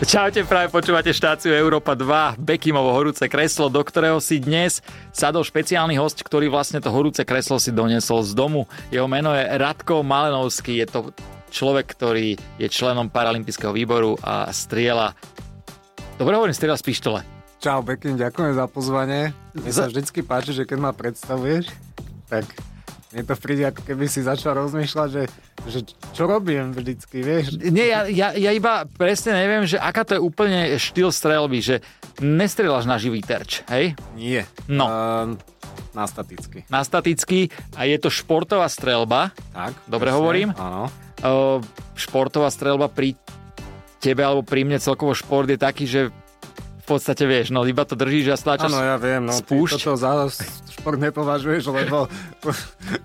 Čaute, práve počúvate štáciu Európa 2, Bekimovo horúce kreslo, do ktorého si dnes sadol špeciálny host, ktorý vlastne to horúce kreslo si doniesol z domu. Jeho meno je Radko Malenovský, je to človek, ktorý je členom Paralympijského výboru a striela... Dobre hovorím, striela z pištole. Čau, Bekim, ďakujem za pozvanie. Mne sa vždycky páči, že keď ma predstavuješ, tak mne to príde, ako keby si začal rozmýšľať, že, že čo robím vždycky, vieš? Nie, ja, ja, ja iba presne neviem, že aká to je úplne štýl strelby, že nestrelaš na živý terč, hej? Nie. No. Uh, na staticky. Na statický a je to športová strelba. Tak. Dobre presne, hovorím? Áno. Uh, športová strelba pri tebe alebo pri mne celkovo šport je taký, že podstate vieš, no iba to držíš a stláčaš Áno, ja viem, no spúšť. ty toto za šport nepovažuješ, lebo,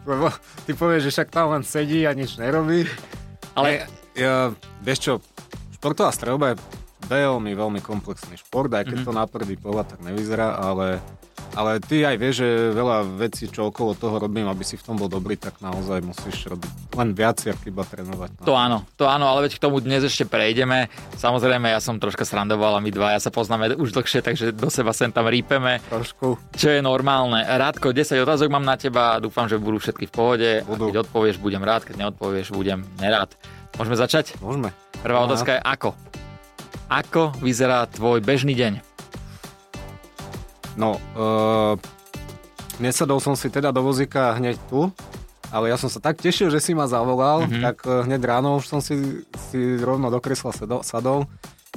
lebo ty povieš, že však tam len sedí a nič nerobí. Ale Ja, vieš čo, športová strelba je veľmi, veľmi komplexný šport, aj keď Mhm. mm-hmm. to na prvý pohľad tak nevyzerá, ale, ale ty aj vieš, že veľa vecí, čo okolo toho robím, aby si v tom bol dobrý, tak naozaj musíš robiť len viac, ako iba trénovať. No. To áno, to áno, ale veď k tomu dnes ešte prejdeme. Samozrejme, ja som troška srandoval a my dva, ja sa poznáme už dlhšie, takže do seba sem tam rípeme, Trošku. čo je normálne. Rádko, 10 otázok mám na teba, dúfam, že budú všetky v pohode. Budú. A keď odpovieš, budem rád, keď neodpovieš, budem nerád. Môžeme začať? Môžeme. Prvá No. otázka je ako? Ako vyzerá tvoj bežný deň? No, uh, nesadol som si teda do vozíka hneď tu, ale ja som sa tak tešil, že si ma zavolal, Mhm. mm-hmm. tak uh, hneď ráno už som si, si rovno do kresla sadol.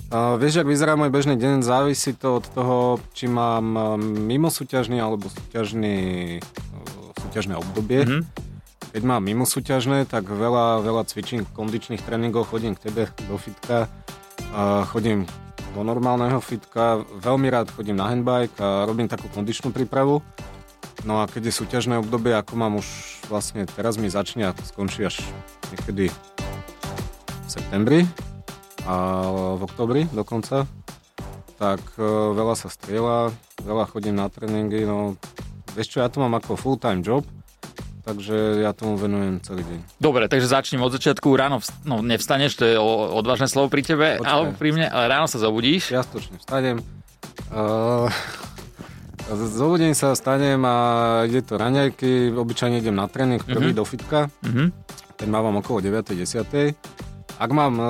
Uh, vieš, ak vyzerá môj bežný deň, závisí to od toho, či mám uh, mimo súťažný alebo súťažný, uh, súťažné obdobie. Mhm. Keď mám mimo súťažné, tak veľa, veľa cvičím v kondičných tréningoch, chodím k tebe do fitka, a chodím do normálneho fitka, veľmi rád chodím na handbike a robím takú kondičnú prípravu. No a keď je súťažné obdobie, ako mám už vlastne teraz mi začne a skončí až niekedy v septembri a v oktobri dokonca, tak e, veľa sa strieľa, veľa chodím na tréningy, no vieš čo, ja to mám ako full-time job, takže ja tomu venujem celý deň. Dobre, takže začnem od začiatku. Ráno, vst- no nevstaneš, to je o- odvážne slovo pri tebe, Počkaj. alebo pri mne, ale ráno sa zobudíš. Čiastočne vstanem. Uh, zobudím sa, vstanem a ide to raňajky, obyčajne idem na tréning, prvý Mhm. do fitka, Mhm. ten mávam okolo 9.10. Ak mám uh,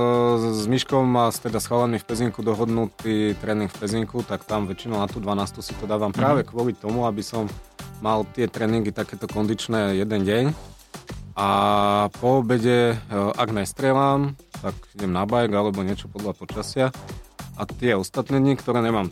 s Myškom a teda s chalami v Pezinku dohodnutý tréning v Pezinku, tak tam väčšinou na tú 12 si to dávam práve kvôli tomu, aby som mal tie tréningy takéto kondičné jeden deň. A po obede, uh, ak nestrelám, tak idem na bike alebo niečo podľa počasia. A tie ostatné dni, ktoré nemám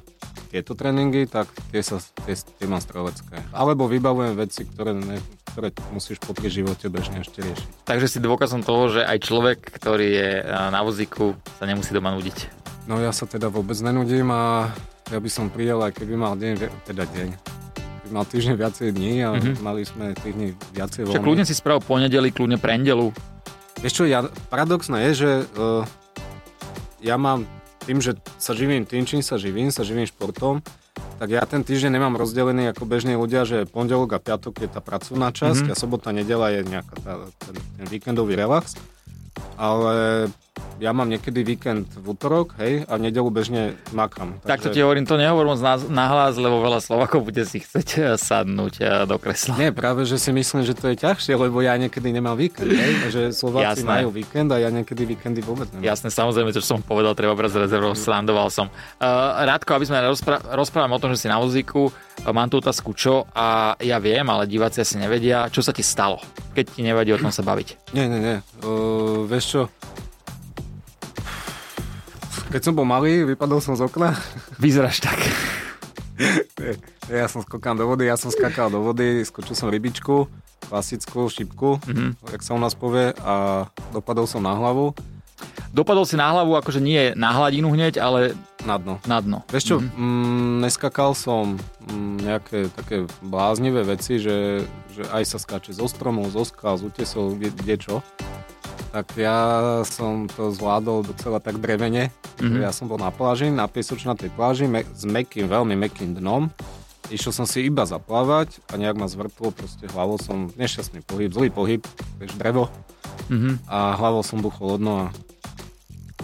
tieto tréningy, tak tie, sa, tie, tie mám strelecké. Alebo vybavujem veci, ktoré, ne, ktoré musíš popri živote bežne ešte riešiť. Takže si dôkazom toho, že aj človek, ktorý je e, na vozíku, sa nemusí doma nudiť. No ja sa teda vôbec nenudím a ja by som prijel, aj keby mal deň, teda deň. Mal týždeň viacej dní a Mhm. mm-hmm. mali sme týždni viacej Však kľudne si spravil ponedeli, kľudne prendelu. Vieš čo, ja, paradoxné je, že uh, ja mám tým, že sa živím tým, čím sa živím, sa živím športom, tak ja ten týždeň nemám rozdelený ako bežní ľudia, že pondelok a piatok je tá pracovná časť Mhm. mm-hmm. a sobota, nedela je nejaká tá, ten, ten víkendový relax. Ale ja mám niekedy víkend v útorok, hej, a v nedelu bežne makám. Tak to ti hovorím, to nehovor moc na- nahlas, lebo veľa Slovakov bude si chcieť e, sadnúť e, do kresla. Nie, práve, že si myslím, že to je ťažšie, lebo ja niekedy nemám víkend, hej? že Slováci Jasné. majú víkend a ja niekedy víkendy vôbec nemám. Jasné, samozrejme, to, čo som povedal, treba brať z rezervou, srandoval som. Uh, Rádko, aby sme rozpra- rozprávali o tom, že si na vozíku, mám tú otázku čo a ja viem, ale diváci asi nevedia, čo sa ti stalo, keď ti nevadí o tom sa baviť. Nie, nie, nie. Uh, vieš čo? Keď som bol malý, vypadol som z okna. Vyzeráš tak. Ja som skokal do vody, ja som skakal do vody, skočil som rybičku, klasickú šipku, Mhm. jak sa u nás povie, a dopadol som na hlavu, Dopadol si na hlavu, akože nie na hladinu hneď, ale na dno. na dno. Vieš čo, Mhm. mm, neskakal som mm, nejaké také bláznivé veci, že, že aj sa skáče zo stromov, zo skal, z útesov, kde, kde čo. Tak ja som to zvládol docela tak drevene. Mhm. Ja som bol na pláži, na piesočnatej pláži, me- s mekým, veľmi mekým dnom. Išiel som si iba zaplávať a nejak ma zvrtlo, proste hlavou som, nešťastný pohyb, zlý pohyb, vieš, drevo. Mhm. A hlavou som buchol od dna a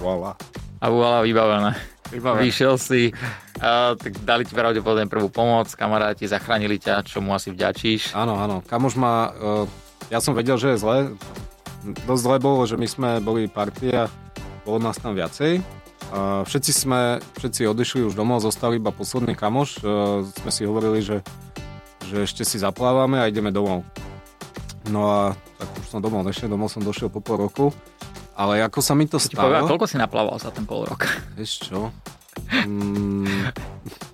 voilà. A bola vybavené. Vybavené. Vyšiel si, a, tak dali ti pravdepodobne prvú pomoc, kamaráti zachránili ťa, čo mu asi vďačíš. Áno, áno. Kamož ma... Uh, ja som vedel, že je zle. Dosť zle bolo, že my sme boli partia, bolo nás tam viacej. Uh, všetci sme, všetci odišli už domov, zostali iba posledný kamoš. Uh, sme si hovorili, že, že ešte si zaplávame a ideme domov. No a tak už som domov nešiel, domov som došiel po pol roku. Ale ako sa mi to Ti stalo... povedal, koľko si naplával za ten pol rok? Vieš čo? Mm,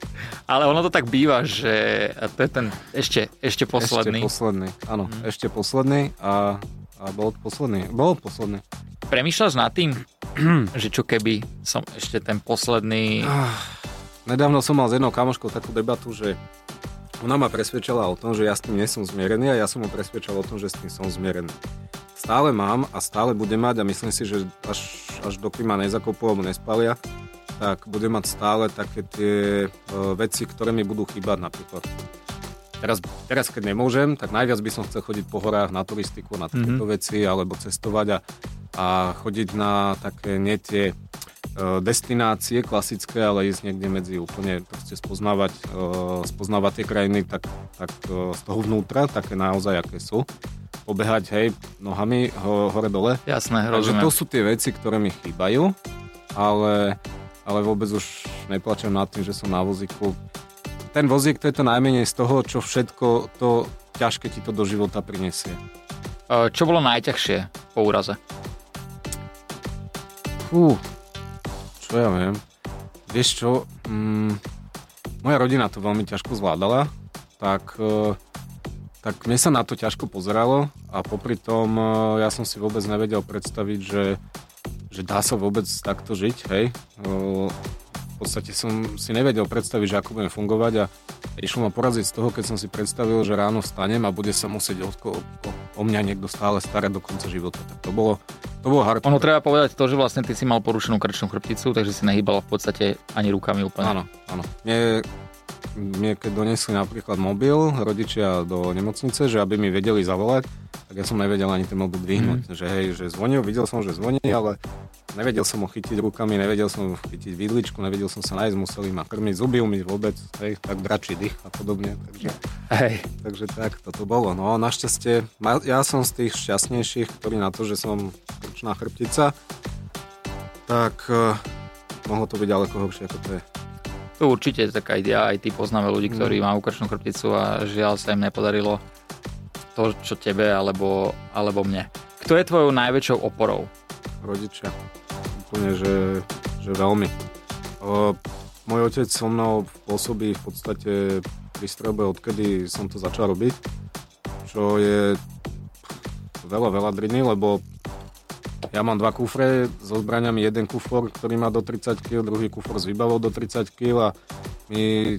Ale ono to tak býva, že to je ten ešte, ešte posledný. Ešte posledný, áno. Mhm. Ešte posledný a, a bol posledný. Bol posledný. Premýšľaš nad tým, že čo keby som ešte ten posledný... Ah, Nedávno som mal s jednou kamoškou takú debatu, že ona ma presvedčala o tom, že ja s tým nie som zmierený a ja som mu presvedčal o tom, že s tým som zmierený. Stále mám a stále budem mať a myslím si, že až, až dokým ma nezakopú alebo nespalia, tak budem mať stále také tie uh, veci, ktoré mi budú chýbať napríklad. Teraz, teraz keď nemôžem, tak najviac by som chcel chodiť po horách na turistiku, na takéto mm-hmm. veci, alebo cestovať a, a chodiť na také nie tie uh, destinácie klasické, ale ísť niekde medzi úplne proste spoznávať, uh, spoznávať tie krajiny tak, tak uh, z toho vnútra, také naozaj, aké sú. Pobehať, hej, nohami ho, hore-dole. Jasné, Takže rozumiem. to sú tie veci, ktoré mi chýbajú, ale, ale vôbec už neplačem nad tým, že som na vozíku. Ten vozík to je to najmenej z toho, čo všetko to ťažké ti to do života prinesie. Čo bolo najťažšie po úraze? Fú, čo ja viem. Vieš čo, mm, moja rodina to veľmi ťažko zvládala, tak, tak mne sa na to ťažko pozeralo a popri tom ja som si vôbec nevedel predstaviť, že, že dá sa vôbec takto žiť, hej. Podstate som si nevedel predstaviť, že ako budem fungovať a išlo ma poraziť z toho, keď som si predstavil, že ráno vstanem a bude sa musieť o, o, o mňa niekto stále starať do konca života. Tak to bolo, to bolo hard. Ono treba povedať to, že vlastne ty si mal porušenú krčnú chrbticu, takže si nehýbal v podstate ani rukami úplne. Áno, áno. Mne, mne keď donesli napríklad mobil rodičia do nemocnice, že aby mi vedeli zavolať, tak ja som nevedel ani ten mobil dvihnúť. Mm. Že hej, že zvonil, videl som, že zvoní, ale nevedel som ho chytiť rukami, nevedel som ho chytiť vidličku, nevedel som sa nájsť, museli ma krmiť, zuby umyť vôbec, hej, tak dračí dých a podobne. Takže, Hej. takže tak, toto bolo. No našťastie, ja som z tých šťastnejších, ktorí na to, že som krčná chrbtica, tak uh, mohlo to byť ďaleko horšie, ako to je. To určite taká idea, aj ty poznáme ľudí, ktorí majú krčnú chrbticu a žiaľ sa im nepodarilo to, čo tebe alebo, alebo mne. Kto je tvojou najväčšou oporou? rodičia. Úplne, že, že veľmi. O, môj otec so mnou pôsobí v podstate pri strelbe, odkedy som to začal robiť, čo je veľa, veľa driny, lebo ja mám dva kufre so zbraniami, jeden kufor, ktorý má do 30 kg, druhý kufor s výbavou do 30 kg a my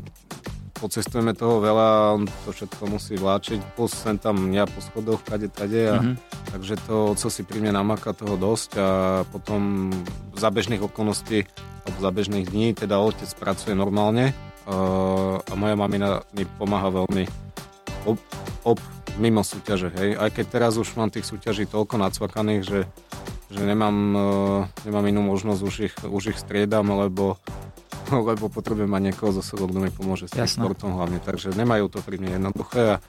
pocestujeme toho veľa, on to všetko musí vláčiť, plus sem tam ja po schodoch, kade, tade a Mhm. takže to oco si pri mne namaka toho dosť a potom za bežných okolností alebo za bežných dní, teda otec pracuje normálne uh, a moja mamina mi pomáha veľmi ob, ob, mimo súťaže, hej. Aj keď teraz už mám tých súťaží toľko nacvakaných, že, že nemám, uh, nemám inú možnosť, už ich, už ich striedam, lebo lebo potrebujem mať niekoho zo sebou, kto mi pomôže s tým Jasné. športom hlavne, takže nemajú to pri mne jednoduché a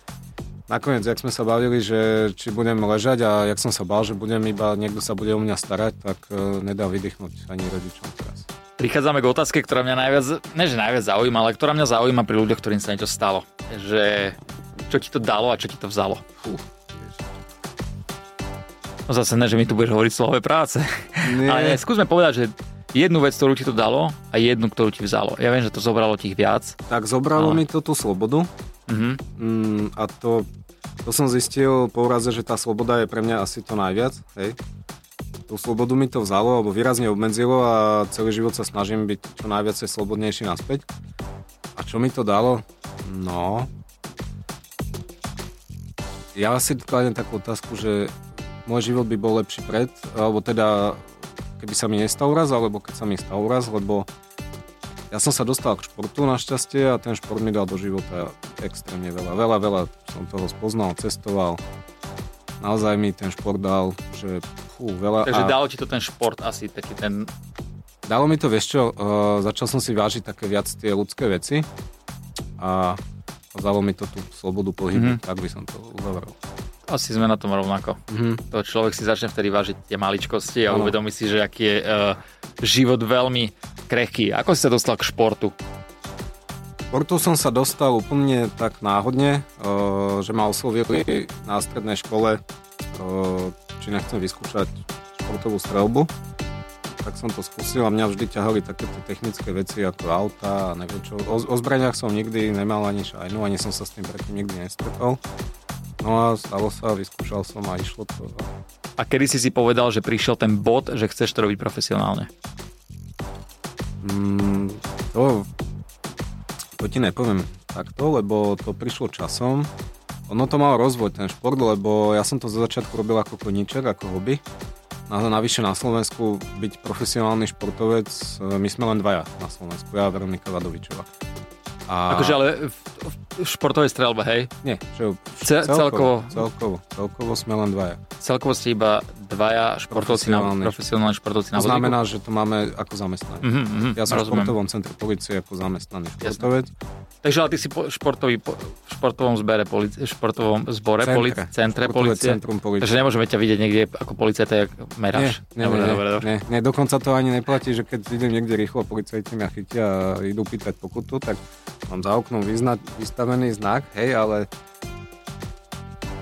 nakoniec, jak sme sa bavili, že či budem ležať a jak som sa bál, že budem iba, niekto sa bude o mňa starať, tak uh, nedá vydýchnuť ani rodičom teraz. Prichádzame k otázke, ktorá mňa najviac, ne že najviac zaujíma, ale ktorá mňa zaujíma pri ľuďoch, ktorým sa niečo stalo. Že čo ti to dalo a čo ti to vzalo? Fú, No zase ne, že mi tu budeš hovoriť slové práce. Nie. Ale skúsme povedať, že jednu vec, ktorú ti to dalo a jednu, ktorú ti vzalo. Ja viem, že to zobralo ti ich viac. Tak zobralo Ale- mi to tú slobodu Mhm. mm, a to, to som zistil po úraze, že tá sloboda je pre mňa asi to najviac. Hej. Tú slobodu mi to vzalo, alebo výrazne obmedzilo a celý život sa snažím byť čo najviac slobodnejší naspäť. A čo mi to dalo? No... Ja si kladem takú otázku, že môj život by bol lepší pred, alebo teda keby sa mi nestal úraz, alebo keď sa mi stal úraz, lebo ja som sa dostal k športu našťastie a ten šport mi dal do života extrémne veľa. Veľa, veľa som toho spoznal, cestoval. Naozaj mi ten šport dal, že fú, veľa. Takže a dalo ti to ten šport asi taký ten... dalo mi to, vieš čo, uh, začal som si vážiť také viac tie ľudské veci a dalo mi to tú slobodu pohybu, mm-hmm. tak by som to uzavrel. Asi sme na tom rovnako. Mm-hmm. To človek si začne vtedy vážiť tie maličkosti a ano. uvedomí si, že aký je uh, život veľmi krehký. Ako si sa dostal k športu? Športu som sa dostal úplne tak náhodne, uh, že ma oslovili na strednej škole, uh, či nechcem vyskúšať športovú strelbu tak som to skúsil a mňa vždy ťahali takéto technické veci ako auta a neviem čo. O, o zbraniach som nikdy nemal ani šajnu, ani som sa s tým predtým nikdy nestretol. No a stalo sa, vyskúšal som a išlo to. A kedy si si povedal, že prišiel ten bod, že chceš to robiť profesionálne? Mm, to, to ti nepoviem takto, lebo to prišlo časom. Ono to malo rozvoj, ten šport, lebo ja som to za začiatku robil ako koníček, ako hobby na, navyše na Slovensku byť profesionálny športovec, e, my sme len dvaja na Slovensku, ja a Veronika Vadovičová. A... Akože ale v, v športovej strelbe, hej? Nie, čo, Ce, celkovo, celkovo. Celkovo sme len dvaja. Celkovo ste iba dvaja športovci, na, profesionálni športovci na To znamená, že to máme ako zamestnanie. Mm-hmm, mm-hmm, ja som v športovom centre policie ako zamestnaný športovec. Jasne. Takže ale ty si po, športový, po, v športovom zbere, polici, športovom zbore, centre, polici, centre policie. Centrum policie. Takže nemôžeme ťa vidieť niekde ako policajta, jak meráš. Nie, nie, nie, nie, nie, nie, dokonca to ani neplatí, že keď idem niekde rýchlo, policajti ma chytia a idú pýtať pokutu, tak mám za oknom vyznať, vystavený znak, hej, ale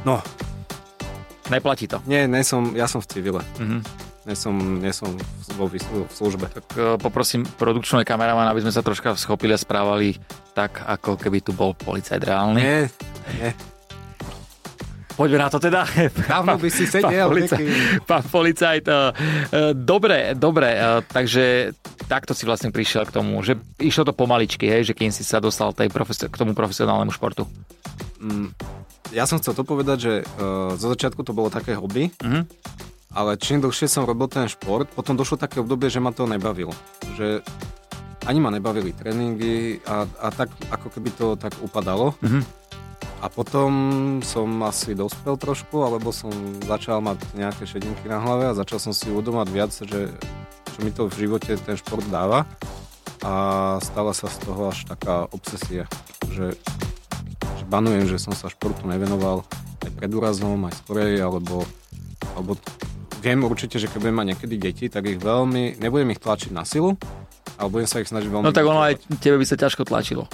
no. Neplatí to. Nie, nie som, ja som v civile. Mm-hmm nie som, nie som vo v službe. Tak uh, poprosím produkčného kameramana, aby sme sa troška schopili a správali tak, ako keby tu bol policajt reálny. Nie, nie. Poďme na to teda. Dávno by si sedel. Pán, policajt, pán policajt. Uh, uh, dobre, dobre, takže takto si vlastne prišiel k tomu, že išlo to pomaličky, hej, že kým si sa dostal tej profes- k tomu profesionálnemu športu. Mm, ja som chcel to povedať, že uh, zo začiatku to bolo také hobby, mm-hmm ale čím dlhšie som robil ten šport, potom došlo také obdobie, že ma to nebavilo. Že ani ma nebavili tréningy a, a tak ako keby to tak upadalo. Mm-hmm. A potom som asi dospel trošku, alebo som začal mať nejaké šedinky na hlave a začal som si uvedomať viac, že čo mi to v živote ten šport dáva. A stala sa z toho až taká obsesia, že, že banujem, že som sa športu nevenoval aj pred úrazom, aj skorej, alebo, alebo viem určite, že keď budem mať niekedy deti, tak ich veľmi, nebudem ich tlačiť na silu, ale budem sa ich snažiť veľmi... No tak ono aj tebe by sa ťažko tlačilo.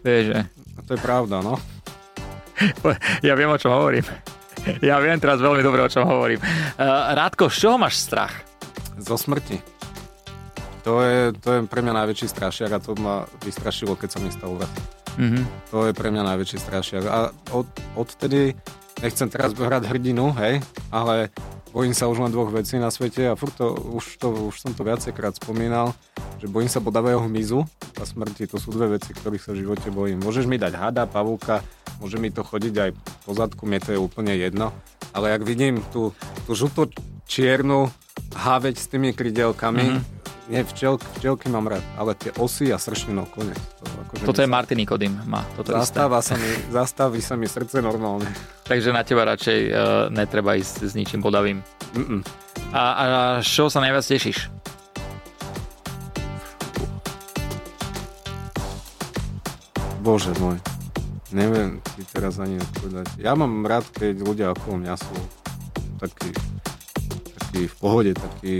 Vieš, že? A to je pravda, no. ja viem, o čom hovorím. Ja viem teraz veľmi dobre, o čom hovorím. Uh, Rádko, z čoho máš strach? Zo smrti. To je, to je pre mňa najväčší strašiak a to ma vystrašilo, keď sa mi stal úraz. Mm-hmm. To je pre mňa najväčší strašiak. A od, odtedy, nechcem teraz hrať hrdinu, hej, ale bojím sa už len dvoch vecí na svete a furt to, už, to, už som to viacejkrát spomínal, že bojím sa bodavého hmyzu a smrti. To sú dve veci, ktorých sa v živote bojím. Môžeš mi dať hada, pavúka, môže mi to chodiť aj po zadku, mne to je úplne jedno. Ale ak vidím tú, tú žuto čiernu háveť s tými krydelkami, mm-hmm nie, včelky, včelky mám rád, ale tie osy a sršninov konec. To, akože Toto je Martin Nikodým, má toto Zastáva isté. sa mi, zastaví sa mi srdce normálne. Takže na teba radšej uh, netreba ísť s ničím bodavým. Mm-mm. A, a z čoho sa najviac tešíš? Bože môj. Neviem ti teraz ani odpovedať. Ja mám rád, keď ľudia okolo mňa sú takí taký v pohode, taký...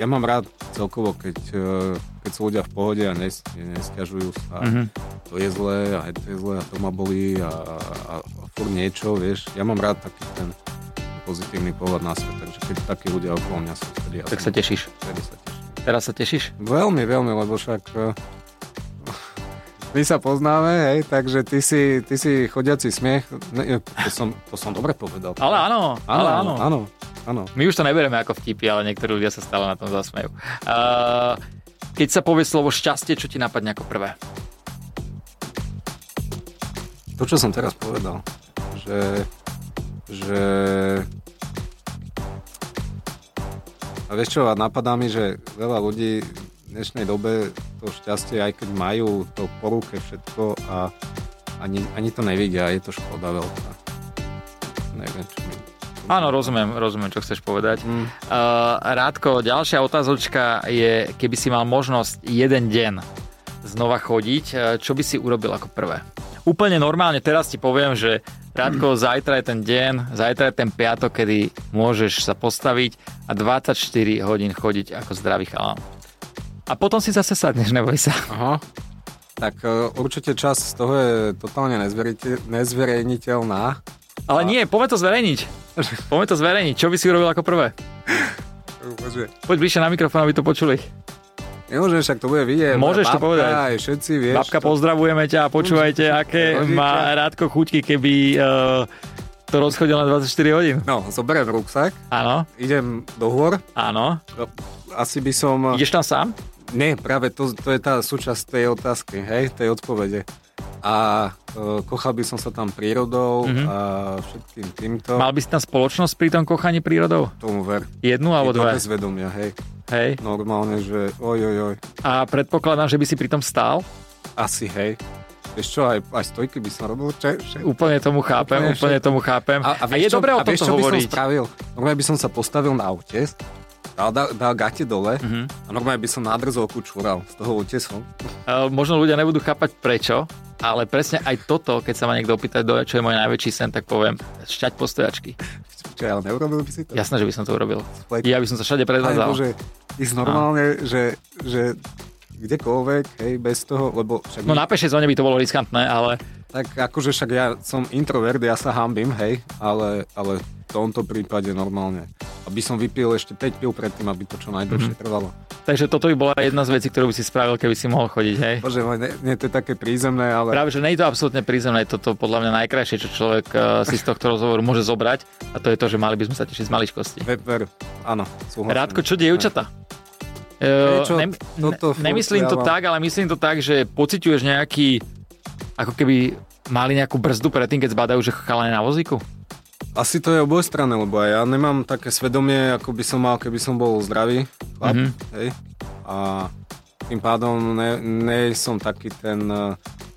Ja mám rád celkovo, keď, e, keď sú ľudia v pohode a nes, nestiažujú sa. Mm-hmm. To je zlé a to je zlé a to ma bolí a, a, a furt niečo, vieš. Ja mám rád taký ten pozitívny pohľad na svet, takže keď takí ľudia okolo mňa sú, vtedy ja Tak sa tešíš. Vtedy sa teším. Teraz sa tešíš? Veľmi, veľmi, lebo však e, my sa poznáme, hej, takže ty si, ty si chodiaci smiech. Ne, to, som, to som dobre povedal. Ale áno, ale áno. áno. Áno. My už to neberieme ako vtipy, ale niektorí ľudia sa stále na tom zasmejú. Uh, keď sa povie slovo šťastie, čo ti napadne ako prvé? To, čo som teraz povedal, že, že a vieš čo, a napadá mi, že veľa ľudí v dnešnej dobe to šťastie, aj keď majú to po ruke všetko a ani, ani to nevidia, je to škoda veľká. Neviem, čo Áno, rozumiem, rozumiem, čo chceš povedať. Mm. Uh, Rádko, ďalšia otázočka je, keby si mal možnosť jeden deň znova chodiť, uh, čo by si urobil ako prvé? Úplne normálne, teraz ti poviem, že Rádko, zajtra je ten deň, zajtra je ten piatok, kedy môžeš sa postaviť a 24 hodín chodiť ako zdravý chalán. A potom si zase sadneš, neboj sa. Aha. Tak uh, určite čas z toho je totálne nezverejniteľná. Ale a... nie, poďme to zverejniť. poďme to zverejniť. Čo by si urobil ako prvé? Bože. Poď bližšie na mikrofón, aby to počuli. Nemôžem, však to bude vidieť. Môžeš babka, to povedať. Aj všetci, vieš. Babka, to... pozdravujeme ťa a počúvajte, aké Rodiča. má Rádko chuťky, keby uh, to rozchodil na 24 hodín. No, zoberiem ruksak. Áno. Idem do hôr. Áno. Asi by som... Ideš tam sám? Nie, práve to, to je tá súčasť tej otázky, hej, tej odpovede. A e, kochal by som sa tam prírodou mm-hmm. a všetkým týmto. Mal by si tam spoločnosť pri tom kochaní prírodou? Tomu ver. Jednu alebo dve? Je vedomia, hej. Hej. Normálne, že oj, oj, oj. A predpokladám, že by si pri tom stál? Asi, hej. Vieš čo, aj, aj stojky by som robil. Če, če. Úplne tomu chápem, úplne, úplne tomu chápem. A, a, a je čo, dobré o. A vieš, čo by som spravil? Normálne by som sa postavil na aute, dal, dal, dal gate dole uh-huh. a normálne by som nádrzovku čúral z toho útesom. Uh, možno ľudia nebudú chápať prečo, ale presne aj toto, keď sa ma niekto opýta, čo je môj najväčší sen, tak poviem, šťať postojačky. Čo, ale neurobil by si to? Jasné, že by som to urobil. Spleť. Ja by som sa všade predvádzal. Že ísť normálne, no. že, že kdekoľvek, hej, bez toho, lebo... Však no na pešej zóne by to bolo riskantné, ale... Tak akože však ja som introvert, ja sa hambím, hej, ale, ale v tomto prípade normálne. Aby som vypil ešte 5 pil predtým, aby to čo najdlhšie mm-hmm. trvalo. Takže toto by bola jedna z vecí, ktorú by si spravil, keby si mohol chodiť, hej? Bože, nie, nie to je také prízemné, ale... Práve, že nie je to absolútne prízemné, toto podľa mňa najkrajšie, čo človek uh, si z tohto rozhovoru môže zobrať a to je to, že mali by sme sa tešiť z maličkosti. Ver, áno, súhlasím. Rádko, čo dievčata? Uh, ne, ne, nemyslím to tak, ale myslím to tak, že pociťuješ nejaký ako keby mali nejakú brzdu predtým, keď zbadajú, že chalane na vozíku? Asi to je obojstranné, lebo aj ja nemám také svedomie, ako by som mal, keby som bol zdravý chlap, mm-hmm. hej? A tým pádom ne, ne som taký ten,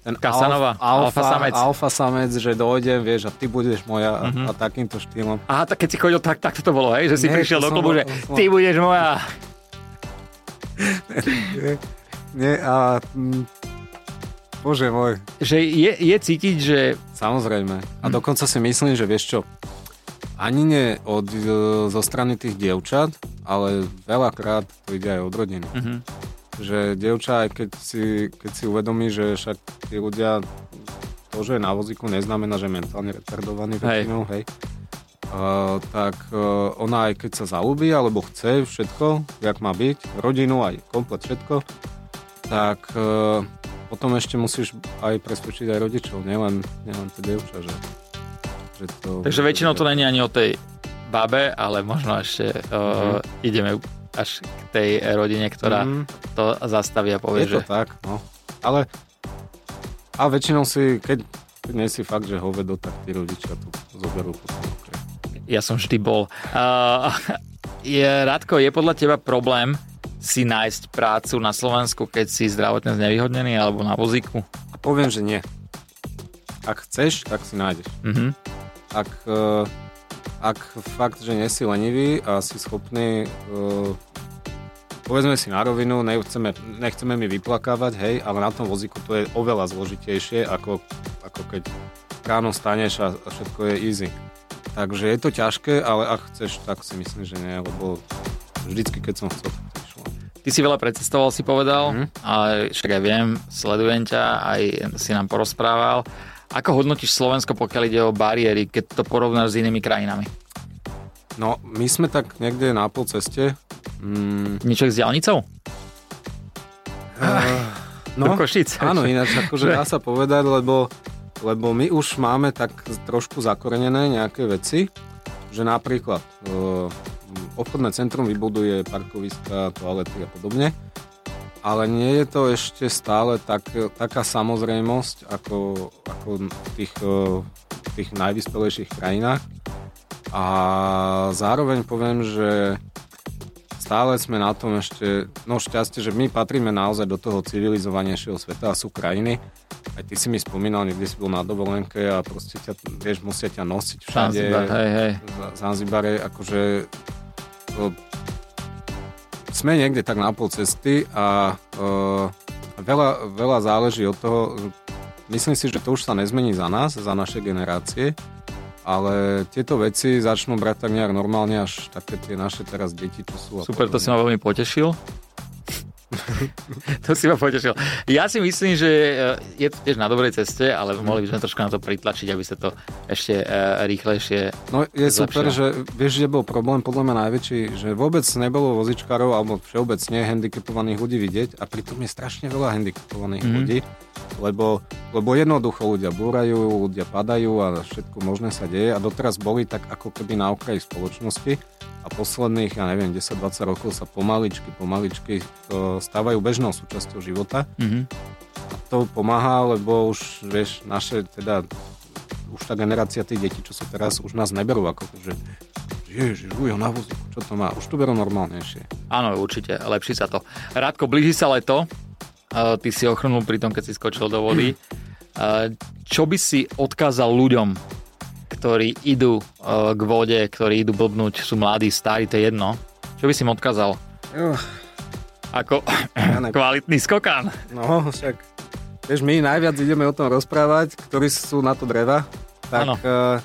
ten Kasanova, alfa, alfa, samec. alfa samec, že dojdem, vieš, a ty budeš moja mm-hmm. a, a takýmto štýlom. Aha, tak keď si chodil, tak, tak to bolo, hej? Že si nie, prišiel do klubu, že som... ty budeš moja. nie, nie, a Bože môj. Že je, je cítiť, že... Samozrejme. A hm. dokonca si myslím, že vieš čo, ani nie od, e, zo strany tých dievčat, ale veľakrát to ide aj od rodiny. Mm-hmm. Že dievča, aj keď si, keď si uvedomí, že však tí ľudia, to, že je na vozíku, neznamená, že je mentálne retardovaný väčšinou, hej. Uh, tak uh, ona aj keď sa zalúbi, alebo chce všetko, jak má byť, rodinu, aj komplet všetko, tak uh, potom ešte musíš aj presvedčiť aj rodičov, nielen, nielen tie dievča, že, že to... Takže väčšinou to není ani o tej babe, ale možno ešte mm-hmm. uh, ideme až k tej rodine, ktorá mm-hmm. to zastaví a povie, Je to že... tak, no. Ale a väčšinou si, keď, keď nie si fakt, že hovedo, tak tí rodičia to zoberú potom. Ja som vždy bol. Uh, je, Radko, je podľa teba problém, si nájsť prácu na Slovensku, keď si zdravotne znevýhodnený alebo na vozíku? A poviem, že nie. Ak chceš, tak si nájdeš. Mm-hmm. Ak, uh, ak fakt, že nie si lenivý a si schopný uh, povedzme si na rovinu, nechceme, nechceme mi vyplakávať, hej, ale na tom vozíku to je oveľa zložitejšie, ako, ako keď ráno staneš a, a všetko je easy. Takže je to ťažké, ale ak chceš, tak si myslím, že nie, lebo vždycky, keď som chcel, Ty si veľa precestoval, si povedal, mm. ale však aj viem, sledujem ťa, aj si nám porozprával. Ako hodnotíš Slovensko, pokiaľ ide o bariéry, keď to porovnáš s inými krajinami? No, my sme tak niekde na pol ceste. Mm. Niečo s diálnicou? Uh, no, Košic. Áno, ináč akože dá sa povedať, lebo, lebo my už máme tak trošku zakorenené nejaké veci, že napríklad uh, obchodné centrum vybuduje parkoviska, toalety a podobne, ale nie je to ešte stále tak, taká samozrejmosť ako, ako v tých, v tých najvyspelejších krajinách. A zároveň poviem, že stále sme na tom ešte, no šťastie, že my patríme naozaj do toho civilizovanejšieho sveta a sú krajiny, aj ty si mi spomínal, niekde si bol na dovolenke a proste ťa, vieš, musia ťa nosiť všade. Zanzibar, hej, hej. Zanzibare, akože sme niekde tak na pol cesty a veľa, veľa záleží od toho, myslím si, že to už sa nezmení za nás, za naše generácie, ale tieto veci začnú brať tak nejak normálne až také tie naše teraz deti, čo sú. Super, to si ma veľmi potešil. To si ma potešil. Ja si myslím, že eh, je to tiež na dobrej ceste, ale mohli by sme trošku na to pritlačiť, aby sa to ešte uh, rýchlejšie No je zlepšilo. super, že vieš, že bol problém podľa mňa najväčší, že vôbec nebolo vozičkárov alebo všeobecne handicapovaných ľudí vidieť a pritom je strašne veľa handicapovaných mm. ľudí, lebo, lebo jednoducho ľudia búrajú, ľudia padajú a všetko možné sa deje a doteraz boli tak ako keby na okraji spoločnosti a posledných, ja neviem, 10-20 rokov sa pomaličky, pomaličky stávajú bežnou súčasťou života. Mm-hmm. A to pomáha, lebo už, vieš, naše, teda, už tá generácia tých detí, čo sú teraz, už nás neberú ako, že ježiš, ujo na vozíku, čo to má, už to berú normálnejšie. Áno, určite, lepší sa to. Rádko, blíži sa leto, ty si ochrnul pri tom, keď si skočil do vody. Čo by si odkázal ľuďom, ktorí idú uh, k vode, ktorí idú blbnúť, sú mladí, starí, to je jedno. Čo by si im odkázal? Uh, Ako kvalitný skokan. No, však vieš, my najviac ideme o tom rozprávať, ktorí sú na to dreva. Tak uh,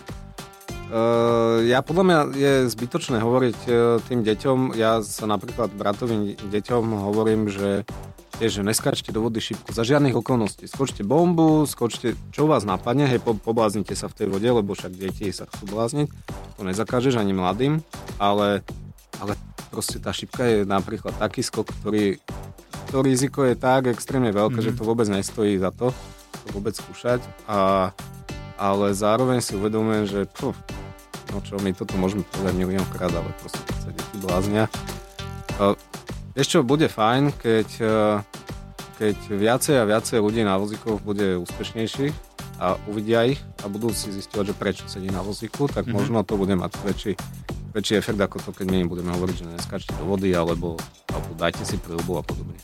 uh, ja podľa mňa je zbytočné hovoriť uh, tým deťom. Ja sa napríklad bratovým deťom hovorím, že tiež, že neskáčte do vody šipku za žiadnych okolností. Skočte bombu, skočte, čo vás napadne, hej, po, pobláznite sa v tej vode, lebo však deti sa chcú blázniť. To nezakážeš ani mladým, ale, ale proste tá šipka je napríklad taký skok, ktorý to riziko je tak extrémne veľké, mm-hmm. že to vôbec nestojí za to, to vôbec skúšať. A, ale zároveň si uvedomujem, že puf, no čo, my toto môžeme povedať miliónkrát, ale proste keď sa deti bláznia. Vieš čo, bude fajn, keď, eh, keď viacej a viacej ľudí na vozíkoch bude úspešnejších a uvidia ich a budú si zistovať, že prečo sedí na vozíku, tak mm-hmm. možno to bude mať väčší, väčší efekt ako to, keď my budeme hovoriť, že neskačte do vody alebo, alebo dajte si príľubu a podobne.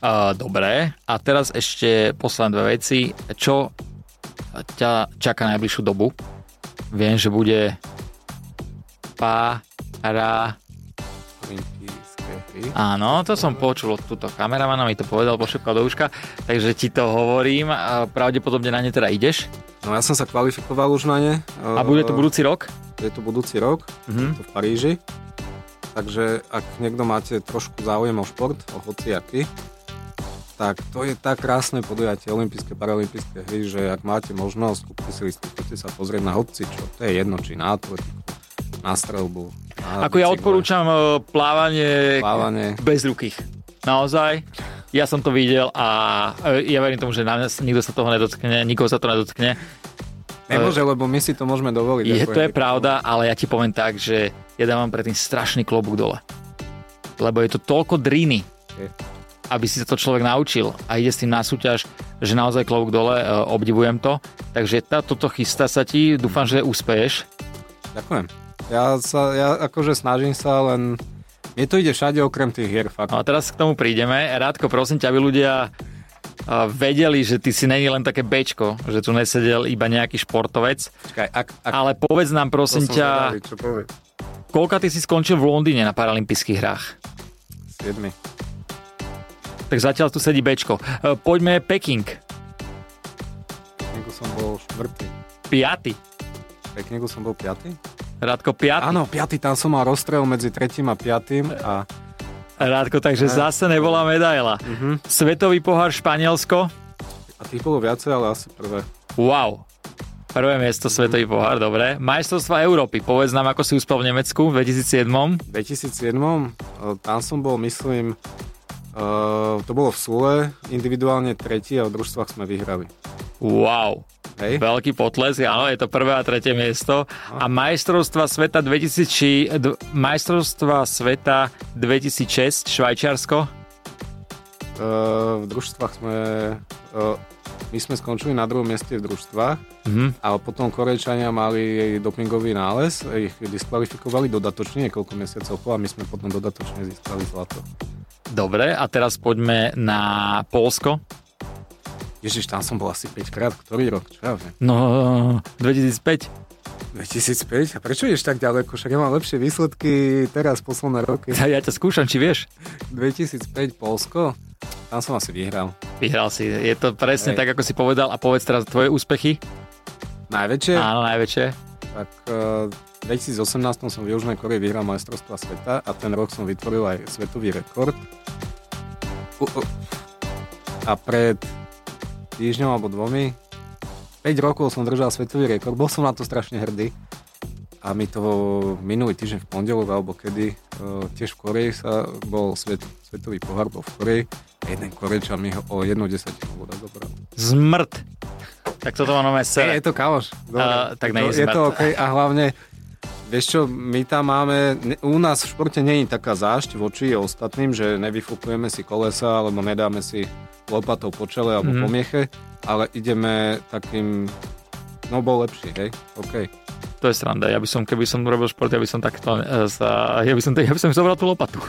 Uh, dobre, a teraz ešte posledné dve veci. Čo ťa čaká najbližšiu dobu? Viem, že bude para Áno, to som počul od túto kameramana, mi to povedal, pošepkal do uška, takže ti to hovorím a pravdepodobne na ne teda ideš. No ja som sa kvalifikoval už na ne. A bude to budúci rok? Je to budúci rok, mm-hmm. to v Paríži. Takže ak niekto máte trošku záujem o šport, o hociaký, tak to je tak krásne podujatie olympijské, paralympijské hry, že ak máte možnosť, kúpte si listy, sa pozrieť na hodci, čo to je jedno, či na atletiku, na strelbu, ako ja odporúčam e, plávanie, plávanie bez rukých. Naozaj. Ja som to videl a e, ja verím tomu, že na nás nikto sa toho nedotkne, nikoho sa to nedotkne. Nemôže, lebo my si to môžeme dovoliť. Je, to je pravda, ale ja ti poviem tak, že ja dávam predtým strašný klobúk dole. Lebo je to toľko dríny, aby si sa to človek naučil a ide s tým na súťaž, že naozaj klobúk dole, e, obdivujem to. Takže tá, toto chystá sa ti, dúfam, že úspeješ. Ďakujem. Ja, sa, ja akože snažím sa, len mne to ide všade okrem tých hier. Fakt. No a teraz k tomu prídeme. Rádko, prosím ťa, aby ľudia vedeli, že ty si není len také bečko, že tu nesedel iba nejaký športovec. Čakaj, ak, ak, ale povedz nám, prosím ťa, koľka ty si skončil v Londýne na paralympijských hrách? 7. Tak zatiaľ tu sedí bečko. E, poďme Peking. Pekingu som bol štvrtý. Piatý. Pekingu som bol piatý? Rádko, piatý? Áno, piatý, tam som mal rozstrel medzi tretím a piatým a... Rádko, takže ne. zase nebola medaila. Uh-huh. Svetový pohár Španielsko? A tých bolo viacej, ale asi prvé. Wow. Prvé miesto uh-huh. Svetový pohár, dobre. Majstrovstva Európy, povedz nám, ako si uspel v Nemecku v 2007. V 2007, tam som bol, myslím, uh, to bolo v Sule, individuálne tretí a v družstvách sme vyhrali. Wow. Hej. Veľký potles, áno, je to prvé a tretie miesto. A majstrovstva sveta 2000, majstrovstva sveta 2006 Švajčiarsko? Uh, v družstvách sme... Uh, my sme skončili na druhom mieste v družstvách, mm-hmm. ale potom Korejčania mali dopingový nález, ich diskvalifikovali dodatočne niekoľko mesiacov a my sme potom dodatočne získali zlato. Dobre, a teraz poďme na Polsko. Ježiš, tam som bol asi 5 krát, ktorý rok, čo ja viem. No, 2005. 2005? A prečo ideš tak ďaleko? Však ja mám lepšie výsledky teraz, posledné roky. Ja, ja ťa skúšam, či vieš. 2005 Polsko? Tam som asi vyhral. Vyhral si. Je to presne Hej. tak, ako si povedal. A povedz teraz tvoje úspechy. Najväčšie? Áno, najväčšie. Tak uh, v 2018 som v Južnej Koreji vyhral majstrovstva sveta a ten rok som vytvoril aj svetový rekord. A pred týždňom alebo dvomi 5 rokov som držal svetový rekord, bol som na to strašne hrdý. A mi to minulý týždeň v pondelok alebo kedy, uh, tiež v Koreji sa bol svet, svetový pohár, bol v Koreji a jeden Korejčan mi ho o jednu desatinu voda zobral. Zmrt. Tak toto má nové sere. Je, je to kaoš. Uh, tak to, je to OK a hlavne Vieš čo, my tam máme, u nás v športe je taká zášť voči ostatným, že nevyfúkujeme si kolesa alebo nedáme si lopatou po čele alebo mm. po mieche, ale ideme takým, no bol lepší, hej, OK. To je sranda, ja by som, keby som robil šport, ja by som takto, sa, ja by som, ja by som zobral tú lopatu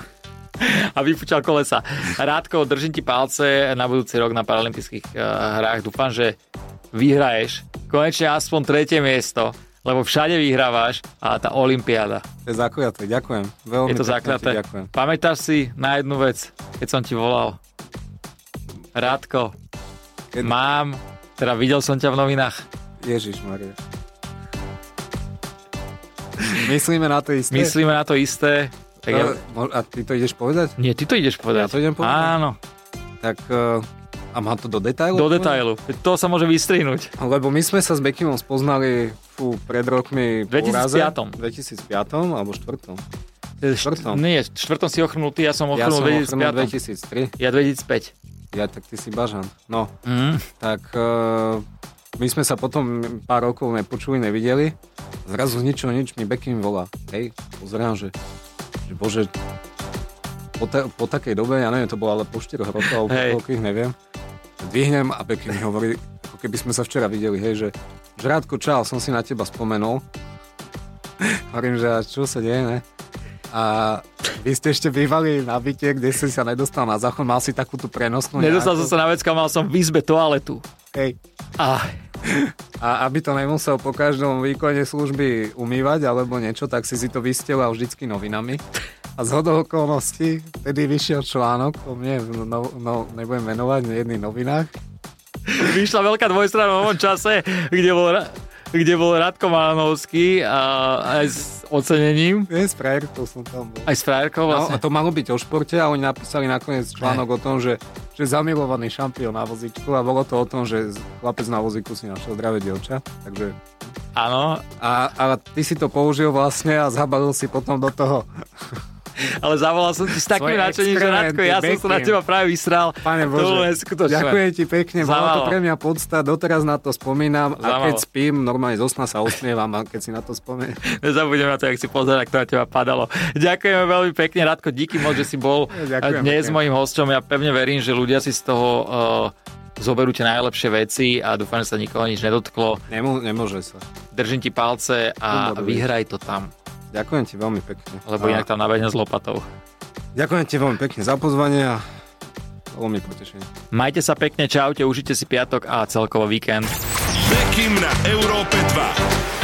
a vypúčal kolesa. Rádko, držím ti palce na budúci rok na paralympijských uh, hrách. Dúfam, že vyhraješ konečne aspoň tretie miesto, lebo všade vyhrávaš a tá olimpiáda. To je zaklaté, ďakujem. Veľmi je to zaklaté. Ďakujem. Pamätáš si na jednu vec, keď som ti volal? Rádko, Keď... mám, teda videl som ťa v novinách. Ježiš Maria. Myslíme na to isté? Myslíme na to isté. Tak ja... A ty to ideš povedať? Nie, ty to ideš povedať. Ja to idem povedať? Áno. Tak uh, a má to do detailu? Do detailu. To sa môže vystrihnúť. Lebo my sme sa s Bekimom spoznali fú, pred rokmi 2005. 2005 alebo 4. Štvrtom. Nie, štvrtom si ochrnutý, ja som ochrnul ja som 2005. 2003. Ja 2005 ja tak ty si bažan. No, mm. tak uh, my sme sa potom pár rokov nepočuli, nevideli. Zrazu z ničoho nič mi Bekim volá. Hej, pozerám, že, že bože, po, ta, po takej dobe, ja neviem, to bolo ale po 4 rokov, alebo po koľkých, neviem. Dvihnem a Bekim mi hovorí, ako keby sme sa včera videli, hej, že Žrádko, čau, som si na teba spomenul. Hovorím, že čo sa deje, ne? A vy ste ešte bývali na byte, kde si sa nedostal na záchod, mal si takú tú prenosnú Nedostal som sa na vecka, mal som v izbe toaletu. Hej. A... a aby to nemusel po každom výkone služby umývať alebo niečo, tak si si to vystelal vždycky novinami. A z hodou okolností vtedy vyšiel článok o mne, no, no, nebudem menovať, v jedných novinách. Vyšla veľká dvojstrana v novom čase, kde bol kde bol Radko Mánovský a aj s ocenením. Nie, s frajerkou som tam bol. Aj s frajerkou vlastne. No, a to malo byť o športe a oni napísali nakoniec článok ne. o tom, že, že zamilovaný šampión na vozíčku a bolo to o tom, že chlapec na vozíku si našiel zdravé dievča. Takže Áno. A, a ty si to použil vlastne a zabalil si potom do toho ale zavolal som ti s takým nadšením, že Radko, ja som sa na teba práve vysral. Pane Bože, ďakujem ti pekne, bolo to pre mňa podsta, doteraz na to spomínam Zavalo. a keď spím, normálne zo sna sa usmievam a keď si na to spomínam. Nezabudem na to, jak si pozerať, to na teba padalo. Ďakujeme veľmi pekne, Radko, díky moc, že si bol ďakujem, dnes pekne. mojim hosťom. Ja pevne verím, že ľudia si z toho uh, zoberú tie najlepšie veci a dúfam, že sa nikoho nič nedotklo. Nemô- nemôže sa. Držím ti palce a vyhraj to tam. Ďakujem ti veľmi pekne. Lebo inak tam nabehne s lopatou. Ďakujem ti veľmi pekne za pozvanie a bolo mi potešenie. Majte sa pekne, čaute, užite si piatok a celkovo víkend. Bekim na Európe 2.